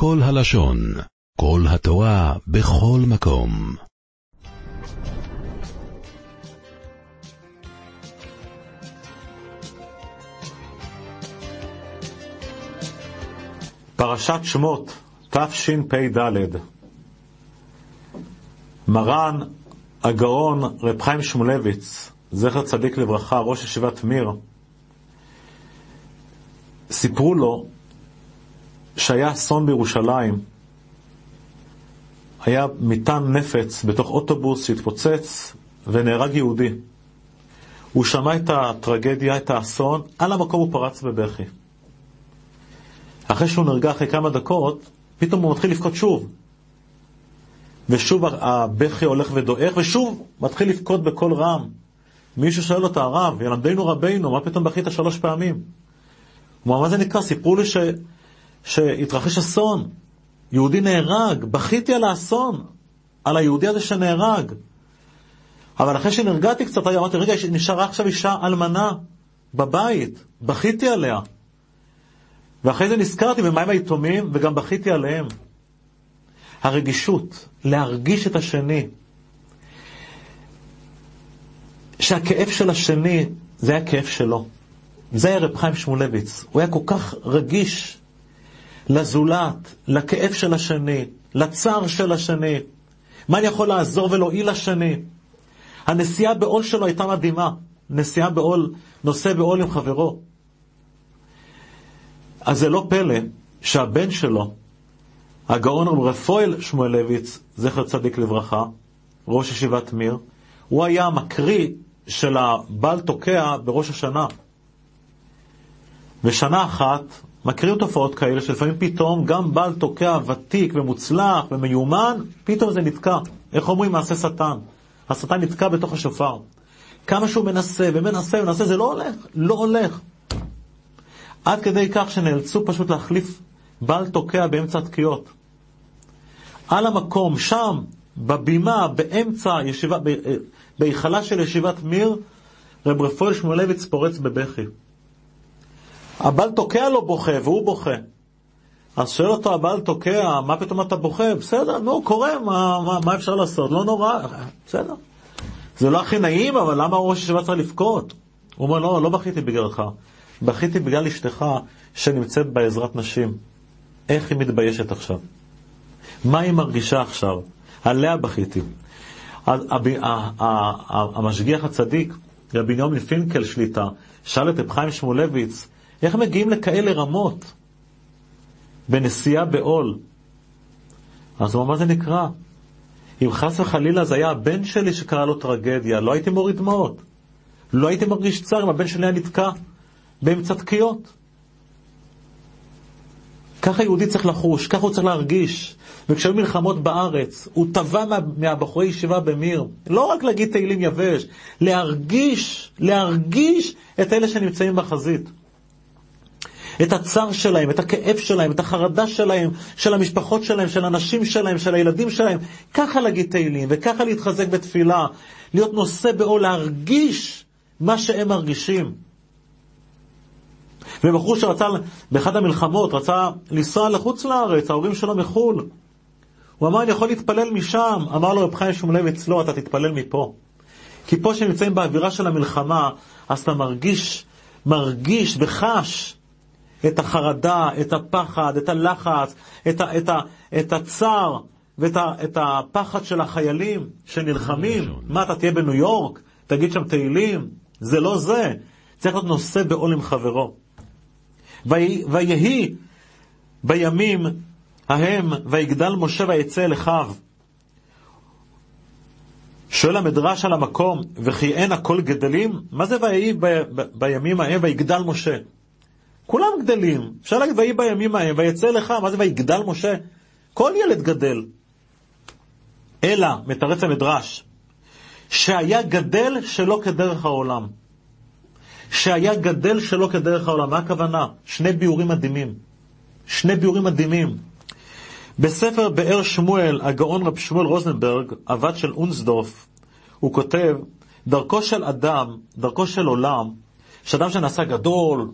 כל הלשון, כל התורה, בכל מקום. פרשת שמות, תשפ"ד. מרן הגאון רב חיים שמואלביץ, זכר צדיק לברכה, ראש ישיבת מיר, סיפרו לו שהיה אסון בירושלים, היה מטען נפץ בתוך אוטובוס שהתפוצץ ונהרג יהודי. הוא שמע את הטרגדיה, את האסון, על המקום הוא פרץ בבכי. אחרי שהוא נרגע אחרי כמה דקות, פתאום הוא מתחיל לבכות שוב. ושוב הבכי הולך ודועך, ושוב מתחיל לבכות בקול רם. מישהו שואל אותו, הרב, ילמדנו רבינו, מה פתאום בכית שלוש פעמים? הוא אמר, מה זה נקרא? סיפרו לי ש... שהתרחש אסון. יהודי נהרג, בכיתי על האסון, על היהודי הזה שנהרג. אבל אחרי שנרגעתי קצת, אמרתי, רגע, נשארה עכשיו אישה אלמנה בבית, בכיתי עליה. ואחרי זה נזכרתי במה עם היתומים, וגם בכיתי עליהם. הרגישות, להרגיש את השני. שהכאב של השני, זה היה כאב שלו. זה היה רב חיים שמואלביץ. הוא היה כל כך רגיש לזולת, לכאב של השני, לצער של השני. מה אני יכול לעזור ולהועיל לשני? הנסיעה בעול שלו הייתה מדהימה. נסיעה בעול, נושא בעול עם חברו. אז זה לא פלא שהבן שלו, הגאון רפואל שמואלביץ, זכר צדיק לברכה, ראש ישיבת מיר, הוא היה המקריא של הבעל תוקע בראש השנה. ושנה אחת מקריאו תופעות כאלה שלפעמים פתאום גם בעל תוקע ותיק ומוצלח ומיומן, פתאום זה נתקע. איך אומרים? מעשה שטן. השטן נתקע בתוך השופר. כמה שהוא מנסה ומנסה ומנסה, זה לא הולך, לא הולך. עד כדי כך שנאלצו פשוט להחליף בעל תוקע באמצע התקיעות. על המקום, שם, בבימה, באמצע ישיבה, בהיכלה של ישיבת מיר, רב רפואל שמואלביץ פורץ בבכי. הבעל תוקע לא בוכה והוא בוכה. אז שואל אותו הבעל תוקע, מה פתאום אתה בוכה? בסדר, נו, קורה, מה, מה, מה אפשר לעשות? לא נורא, בסדר. זה לא הכי נעים, אבל למה ראש ישיבה צריך לבכות? הוא אומר, לא, לא בכיתי בגללך. בכיתי בגלל אשתך שנמצאת בעזרת נשים. איך היא מתביישת עכשיו? מה היא מרגישה עכשיו? עליה בכיתי. המשגיח הצדיק, רבי נעמי פינקל שליטה, שאל את רב חיים שמואלביץ, איך מגיעים לכאלה רמות בנסיעה בעול? אז הוא אמר, מה זה נקרא? אם חס וחלילה זה היה הבן שלי שקרה לו טרגדיה, לא הייתי מוריד דמעות. לא הייתי מרגיש צער אם הבן שלי היה נתקע באמצע תקיעות. ככה יהודי צריך לחוש, ככה הוא צריך להרגיש. וכשהיו מלחמות בארץ, הוא טבע מה, מהבחורי ישיבה במיר, לא רק להגיד תהילים יבש, להרגיש, להרגיש את אלה שנמצאים בחזית. את הצער שלהם, את הכאב שלהם, את החרדה שלהם, של המשפחות שלהם, של הנשים שלהם, של הילדים שלהם. ככה להגיד תהילים, וככה להתחזק בתפילה, להיות נושא בעול, להרגיש מה שהם מרגישים. ובחור שרצה, באחד המלחמות, רצה לנסוע לחוץ לארץ, ההורים שלו מחו"ל. הוא אמר, אני יכול להתפלל משם. אמר לו רב חיים שמואלביץ, לא, אתה תתפלל מפה. כי פה שנמצאים באווירה של המלחמה, אז אתה מרגיש, מרגיש וחש את החרדה, את הפחד, את הלחץ, את, ה, את, ה, את הצער ואת ה, את הפחד של החיילים שנלחמים. מה, אתה תהיה בניו יורק? תגיד שם תהילים? זה לא זה. צריך להיות נושא בעול עם חברו. ויהי בימים ההם, ויגדל משה ויצא אל אחיו. שואל המדרש על המקום, וכי אין הכל גדלים? מה זה ויהי ב, ב, בימים ההם ויגדל משה? כולם גדלים. אפשר להגיד ויהי בימים ההם ויצא לך, מה זה ויגדל משה? כל ילד גדל. אלא, מתרץ המדרש, שהיה גדל שלא כדרך העולם. שהיה גדל שלא כדרך העולם. מה הכוונה? שני ביאורים מדהימים. שני ביאורים מדהימים. בספר באר שמואל, הגאון רב שמואל רוזנברג, עבד של אונסדורף, הוא כותב, דרכו של אדם, דרכו של עולם, שאדם שנעשה גדול,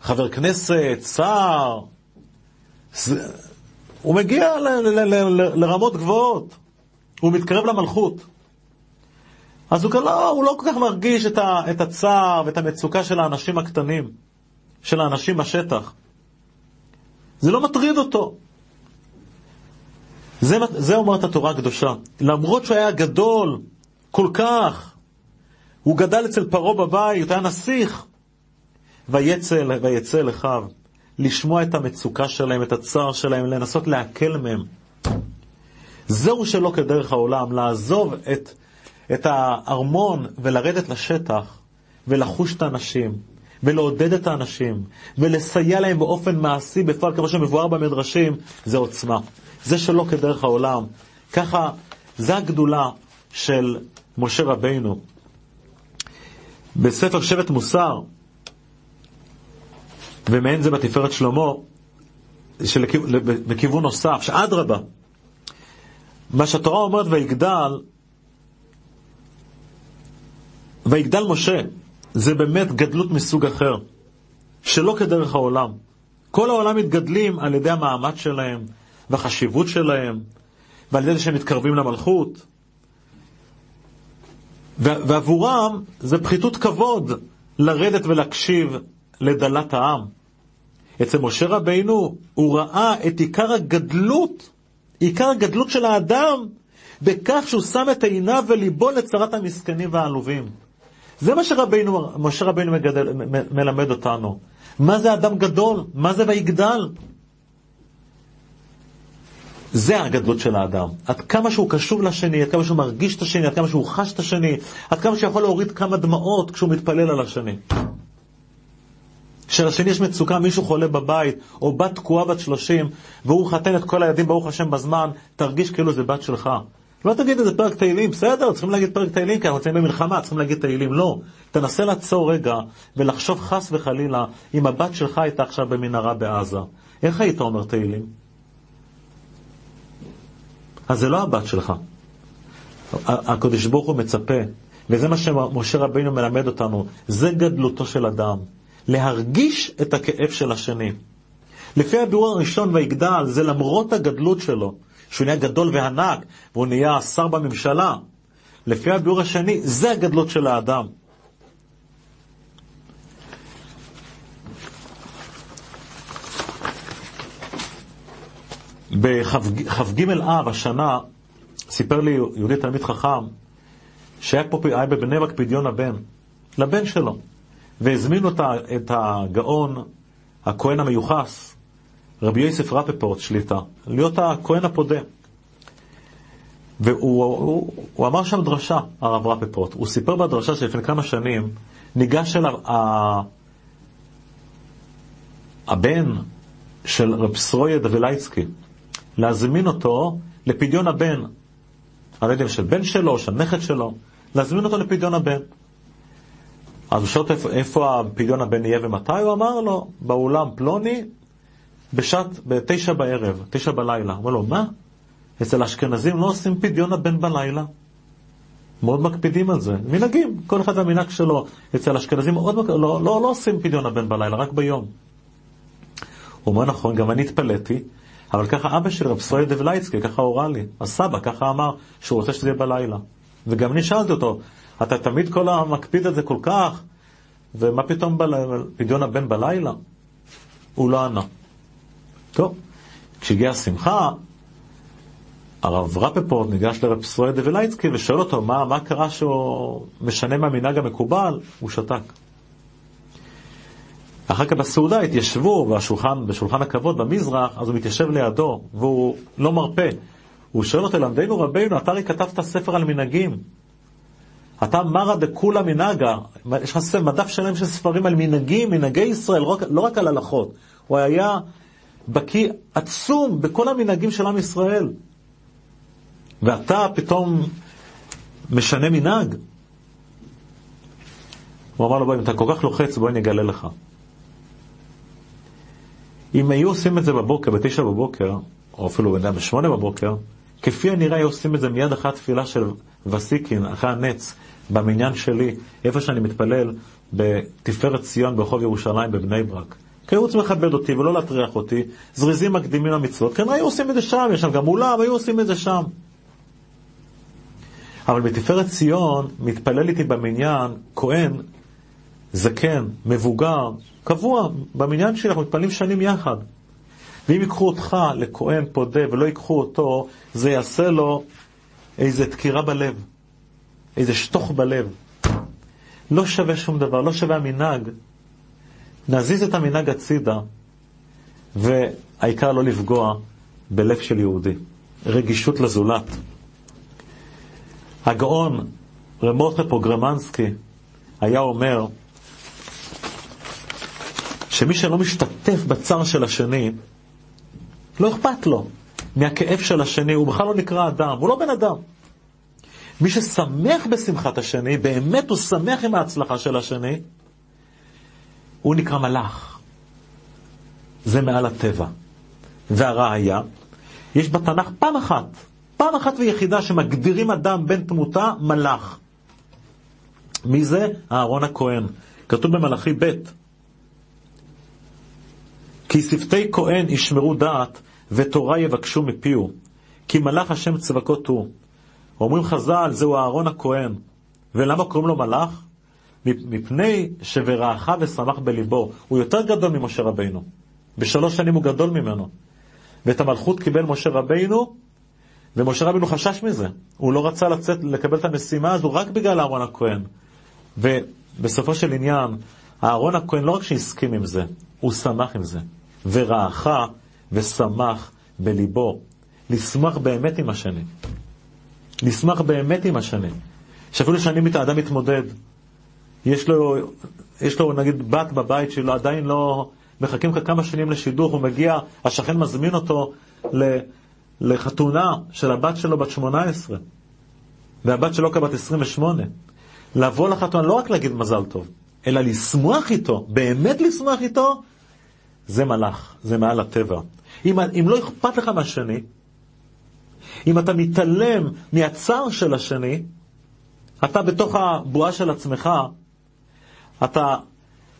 חבר כנסת, שר, הוא מגיע ל, ל, ל, ל, לרמות גבוהות, הוא מתקרב למלכות. אז הוא, לא, הוא לא כל כך מרגיש את, ה, את הצער ואת המצוקה של האנשים הקטנים, של האנשים בשטח. זה לא מטריד אותו. זה, זה אומרת התורה הקדושה. למרות שהוא היה גדול כל כך, הוא גדל אצל פרעה בבית, היה נסיך. ויצא, ויצא אליו, לשמוע את המצוקה שלהם, את הצער שלהם, לנסות להקל מהם. זהו שלא כדרך העולם, לעזוב את, את הארמון ולרדת לשטח ולחוש את האנשים, ולעודד את האנשים, ולסייע להם באופן מעשי בפועל, כמו שמבואר במדרשים, זה עוצמה. זה שלא כדרך העולם. ככה, זה הגדולה של משה רבינו. בספר שבט מוסר, ומעין זה בתפארת שלמה, בכיוון נוסף, שאדרבה, מה שהתורה אומרת ויגדל, ויגדל משה, זה באמת גדלות מסוג אחר, שלא כדרך העולם. כל העולם מתגדלים על ידי המעמד שלהם, והחשיבות שלהם, ועל ידי שהם מתקרבים למלכות. ועבורם זה פחיתות כבוד לרדת ולהקשיב לדלת העם. אצל משה רבינו הוא ראה את עיקר הגדלות, עיקר הגדלות של האדם, בכך שהוא שם את עיניו וליבו לצרת המסכנים והעלובים. זה מה שרבינו, משה רבינו מגדל, מ, מלמד אותנו. מה זה אדם גדול? מה זה ויגדל? זה הגדלות של האדם. עד כמה שהוא קשוב לשני, עד כמה שהוא מרגיש את השני, עד כמה שהוא חש את השני, עד כמה שיכול להוריד כמה דמעות כשהוא מתפלל על השני. כשלשני יש מצוקה, מישהו חולה בבית, או בת תקועה בת 30, והוא חתן את כל הילדים, ברוך השם, בזמן, תרגיש כאילו זה בת שלך. לא תגיד איזה פרק תהילים, בסדר, צריכים להגיד פרק תהילים, כי אנחנו נמצאים במלחמה, צריכים להגיד תהילים. לא. תנסה לעצור רגע ולחשוב חס וחלילה, אם הבת שלך הייתה עכשיו במנהרה בעזה, איך היית אומר תהילים? אז זה לא הבת שלך. הקדוש ברוך הוא מצפה, וזה מה שמשה רבינו מלמד אותנו, זה גדלותו של אדם, להרגיש את הכאב של השני. לפי הביאור הראשון ויגדל, זה למרות הגדלות שלו, שהוא נהיה גדול וענק, והוא נהיה שר בממשלה. לפי הביאור השני, זה הגדלות של האדם. בכ"ג אב השנה, סיפר לי יהודי תלמיד חכם, שהיה פה, היה בבני ברק פדיון הבן, לבן שלו, והזמינו את הגאון, הכהן המיוחס, רבי יוסף רפפורט שליטה, להיות הכהן הפודה. והוא הוא, הוא אמר שם דרשה, הרב רפפורט. הוא סיפר בדרשה שלפני כמה שנים ניגש אליו הבן של רב סרויה דבלייצקי, להזמין אותו לפדיון הבן, על ידי של בן שלו, של נכד שלו, להזמין אותו לפדיון הבן. אז הוא שואל איפה, הפדיון הבן יהיה ומתי? הוא אמר לו, באולם פלוני, בשעת, בתשע בערב, תשע בלילה. הוא אומר לו, מה? אצל האשכנזים לא עושים פדיון הבן בלילה. מאוד מקפידים על זה. מנהגים, כל אחד והמנהג שלו. אצל האשכנזים מאוד מקפידים, לא, לא, לא עושים פדיון הבן בלילה, רק ביום. הוא אומר, נכון, גם אני התפלאתי, אבל ככה אבא של רב סרוי דבלייצקי, ככה הורה לי. הסבא ככה אמר שהוא רוצה שזה יהיה בלילה. וגם אני שאלתי אותו, אתה תמיד כל המקפיד את זה כל כך, ומה פתאום פדיון הבן בלילה? הוא לא ענה. טוב, כשהגיעה השמחה, הרב רפפורט ניגש לרב סרוי דבלייצקי ושואל אותו מה, מה קרה שהוא משנה מהמנהג המקובל, הוא שתק. אחר כך בסעודה התיישבו בשולחן, בשולחן הכבוד במזרח, אז הוא מתיישב לידו, והוא לא מרפה. הוא שואל אותו, למדנו רבינו, אתה הרי כתבת ספר על מנהגים. אתה מרא דקולה מנהגה, יש לך מדף שלם של ספרים על מנהגים, מנהגי ישראל, לא, לא רק על הלכות. הוא היה בקיא עצום בכל המנהגים של עם ישראל. ואתה פתאום משנה מנהג. הוא אמר לו, בואי, אם אתה כל כך לוחץ, בואי אני אגלה לך. אם היו עושים את זה בבוקר, בתשע בבוקר, או אפילו בשמונה בבוקר, כפי הנראה היו עושים את זה מיד אחרי התפילה של וסיקין, אחרי הנץ, במניין שלי, איפה שאני מתפלל, בתפארת ציון ברחוב ירושלים בבני ברק. כי היו רוצים לכבד אותי ולא להטריח אותי, זריזים מקדימים למצוות, כנראה היו עושים את זה שם, יש שם גם אולם, היו עושים את זה שם. אבל בתפארת ציון מתפלל איתי במניין כהן, זקן, מבוגר, קבוע, במניין שלי אנחנו מתפללים שנים יחד. ואם ייקחו אותך לכהן פודה ולא ייקחו אותו, זה יעשה לו איזה דקירה בלב, איזה שטוך בלב. לא שווה שום דבר, לא שווה המנהג. נזיז את המנהג הצידה, והעיקר לא לפגוע בלב של יהודי. רגישות לזולת. הגאון רמוטה פוגרמנסקי היה אומר שמי שלא משתתף בצער של השני, לא אכפת לו מהכאב של השני, הוא בכלל לא נקרא אדם, הוא לא בן אדם. מי ששמח בשמחת השני, באמת הוא שמח עם ההצלחה של השני, הוא נקרא מלאך. זה מעל הטבע. והראיה, יש בתנ"ך פעם אחת, פעם אחת ויחידה שמגדירים אדם בן תמותה מלאך. מי זה? אהרון הכהן. כתוב במלאכי ב' כי שפתי כהן ישמרו דעת ותורה יבקשו מפיהו, כי מלאך השם צבקות הוא. אומרים חז"ל, זהו אהרון הכהן. ולמה קוראים לו מלאך? מפני שוורעך ושמח בליבו. הוא יותר גדול ממשה רבינו. בשלוש שנים הוא גדול ממנו. ואת המלכות קיבל משה רבינו, ומשה רבינו חשש מזה. הוא לא רצה לצאת, לקבל את המשימה הזו רק בגלל אהרון הכהן. ובסופו של עניין, אהרון הכהן לא רק שהסכים עם זה, הוא שמח עם זה. ורעך ושמח בליבו. לשמח באמת עם השני. לשמח באמת עם השני. שאפילו שאני האדם מתמודד, יש לו, יש לו נגיד בת בבית שלו, עדיין לא, מחכים כמה שנים לשידוך, הוא מגיע, השכן מזמין אותו לחתונה של הבת שלו בת 18, והבת שלו כבת 28. לבוא לחתונה, לא רק להגיד מזל טוב, אלא לשמוח איתו, באמת לשמוח איתו, זה מלאך, זה מעל הטבע. אם, אם לא אכפת לך מהשני, אם אתה מתעלם מהצער של השני, אתה בתוך הבועה של עצמך, אתה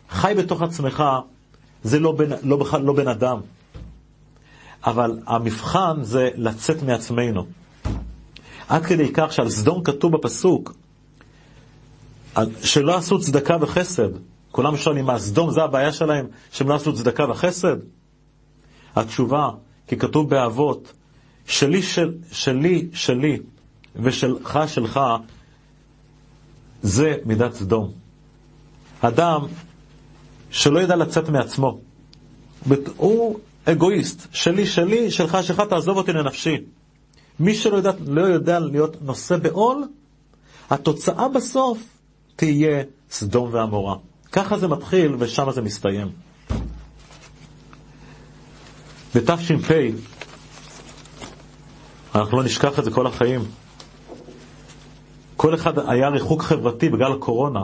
חי בתוך עצמך, זה לא בן, לא, בכלל לא בן אדם. אבל המבחן זה לצאת מעצמנו. עד כדי כך שעל סדום כתוב בפסוק, שלא עשו צדקה וחסד. כולם שואלים, מה, סדום זה הבעיה שלהם, שהם לא עשו צדקה וחסד? התשובה, כי כתוב באבות, שלי, של, שלי, שלי, ושלך, שלך, זה מידת סדום. אדם שלא ידע לצאת מעצמו, הוא אגואיסט, שלי, שלי, שלך, שלך, תעזוב אותי לנפשי. מי שלא יודע, לא יודע להיות נושא בעול, התוצאה בסוף תהיה סדום ועמורה. ככה זה מתחיל ושם זה מסתיים. בתש"פ, אנחנו לא נשכח את זה כל החיים, כל אחד היה ריחוק חברתי בגלל הקורונה,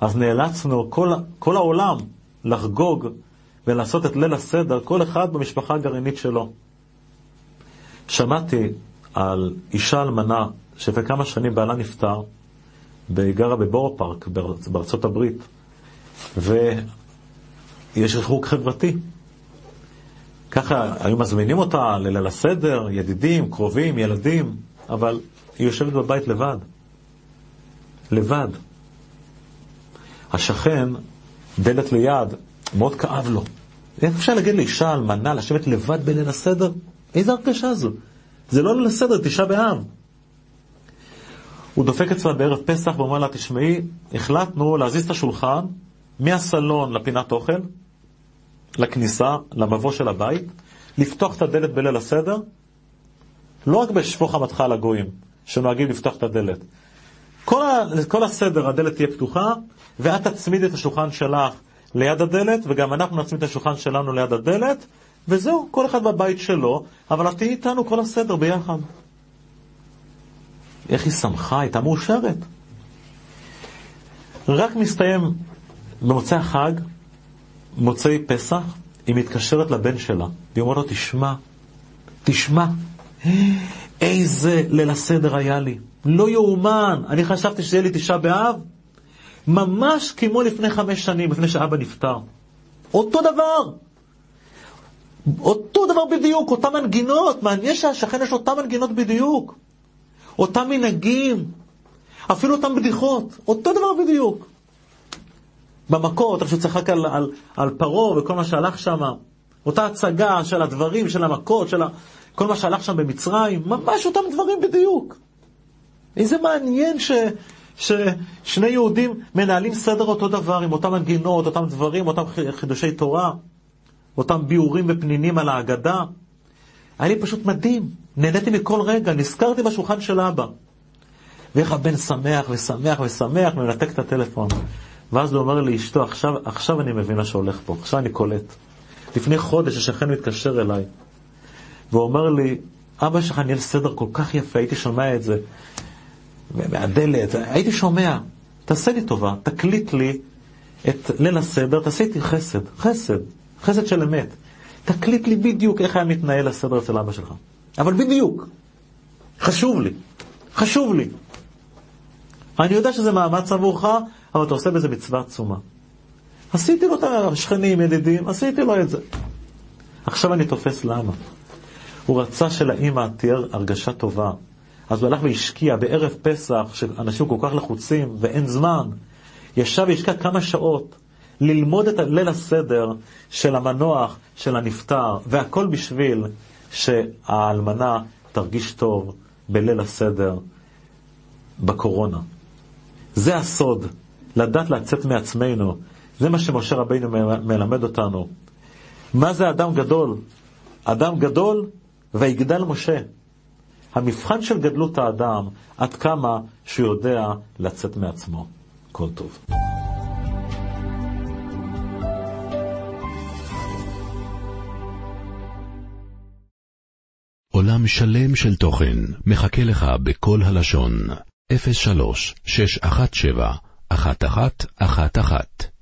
אז נאלצנו, כל, כל העולם, לחגוג ולעשות את ליל הסדר, כל אחד במשפחה הגרעינית שלו. שמעתי על אישה אלמנה שלפני כמה שנים בעלה נפטר, גרה בבורו פארק בארצות הברית, ויש ריחוק חברתי. ככה היו מזמינים אותה לליל הסדר, ידידים, קרובים, ילדים, אבל היא יושבת בבית לבד. לבד. השכן, דלת ליד, מאוד כאב לו. איך אפשר להגיד לאישה אלמנה לשבת לבד בליל הסדר? איזה הרגשה זו? זה לא ליל הסדר, תשעה באב. הוא דופק אצלה בערב פסח ואומר לה, תשמעי, החלטנו להזיז את השולחן מהסלון לפינת אוכל, לכניסה, למבוא של הבית, לפתוח את הדלת בליל הסדר, לא רק בשפוך חמתך על הגויים, שנוהגים לפתוח את הדלת. כל, ה, כל הסדר, הדלת תהיה פתוחה, ואת תצמידי את השולחן שלך ליד הדלת, וגם אנחנו נצמיד את השולחן שלנו ליד הדלת, וזהו, כל אחד בבית שלו, אבל את תהיי איתנו כל הסדר ביחד. איך היא שמחה, הייתה מאושרת. רק מסתיים במוצאי החג, מוצאי פסח, היא מתקשרת לבן שלה, והיא אומרת לו, תשמע, תשמע, איזה ליל הסדר היה לי. לא יאומן, אני חשבתי שיהיה לי תשעה באב, ממש כמו לפני חמש שנים, לפני שאבא נפטר. אותו דבר. אותו דבר בדיוק, אותן מנגינות. מעניין שהשכן יש אותן מנגינות בדיוק. אותם מנהגים. אפילו אותן בדיחות. אותו דבר בדיוק. במכות, איך שהוא צחק על, על, על פרעה וכל מה שהלך שם. אותה הצגה של הדברים, של המכות, של ה... כל מה שהלך שם במצרים, ממש אותם דברים בדיוק. איזה מעניין ש, ששני יהודים מנהלים סדר אותו דבר, עם אותם מנגינות, אותם דברים, אותם חידושי תורה, אותם ביאורים ופנינים על ההגדה. היה לי פשוט מדהים, נהניתי מכל רגע, נזכרתי בשולחן של אבא. ואיך הבן שמח ושמח ושמח, ומנתק את הטלפון. ואז הוא אומר לאשתו, עכשיו, עכשיו אני מבין מה שהולך פה, עכשיו אני קולט. לפני חודש השכן מתקשר אליי, והוא אומר לי, אבא שלך ניהל סדר כל כך יפה, הייתי שומע את זה מהדלת, הייתי שומע, תעשה לי טובה, תקליט לי את ליל הסדר, תעשה איתי חסד, חסד, חסד של אמת. תקליט לי בדיוק איך היה מתנהל הסדר אצל אבא שלך. אבל בדיוק. חשוב לי. חשוב לי. אני יודע שזה מאמץ עבורך, אבל אתה עושה בזה מצווה עצומה. עשיתי לו את השכנים, ידידים, עשיתי לו את זה. עכשיו אני תופס למה. הוא רצה שלאימא תהיה הרגשה טובה. אז הוא הלך והשקיע בערב פסח, שאנשים כל כך לחוצים ואין זמן, ישב והשקיע כמה שעות ללמוד את ליל הסדר של המנוח, של הנפטר, והכל בשביל שהאלמנה תרגיש טוב בליל הסדר בקורונה. זה הסוד, לדעת לצאת מעצמנו. זה מה שמשה רבינו מלמד אותנו. מה זה אדם גדול? אדם גדול ויגדל משה. המבחן של גדלות האדם, עד כמה שהוא יודע לצאת מעצמו. כל טוב. עולם שלם של תוכן מחכה לך בכל הלשון, 03 617 1111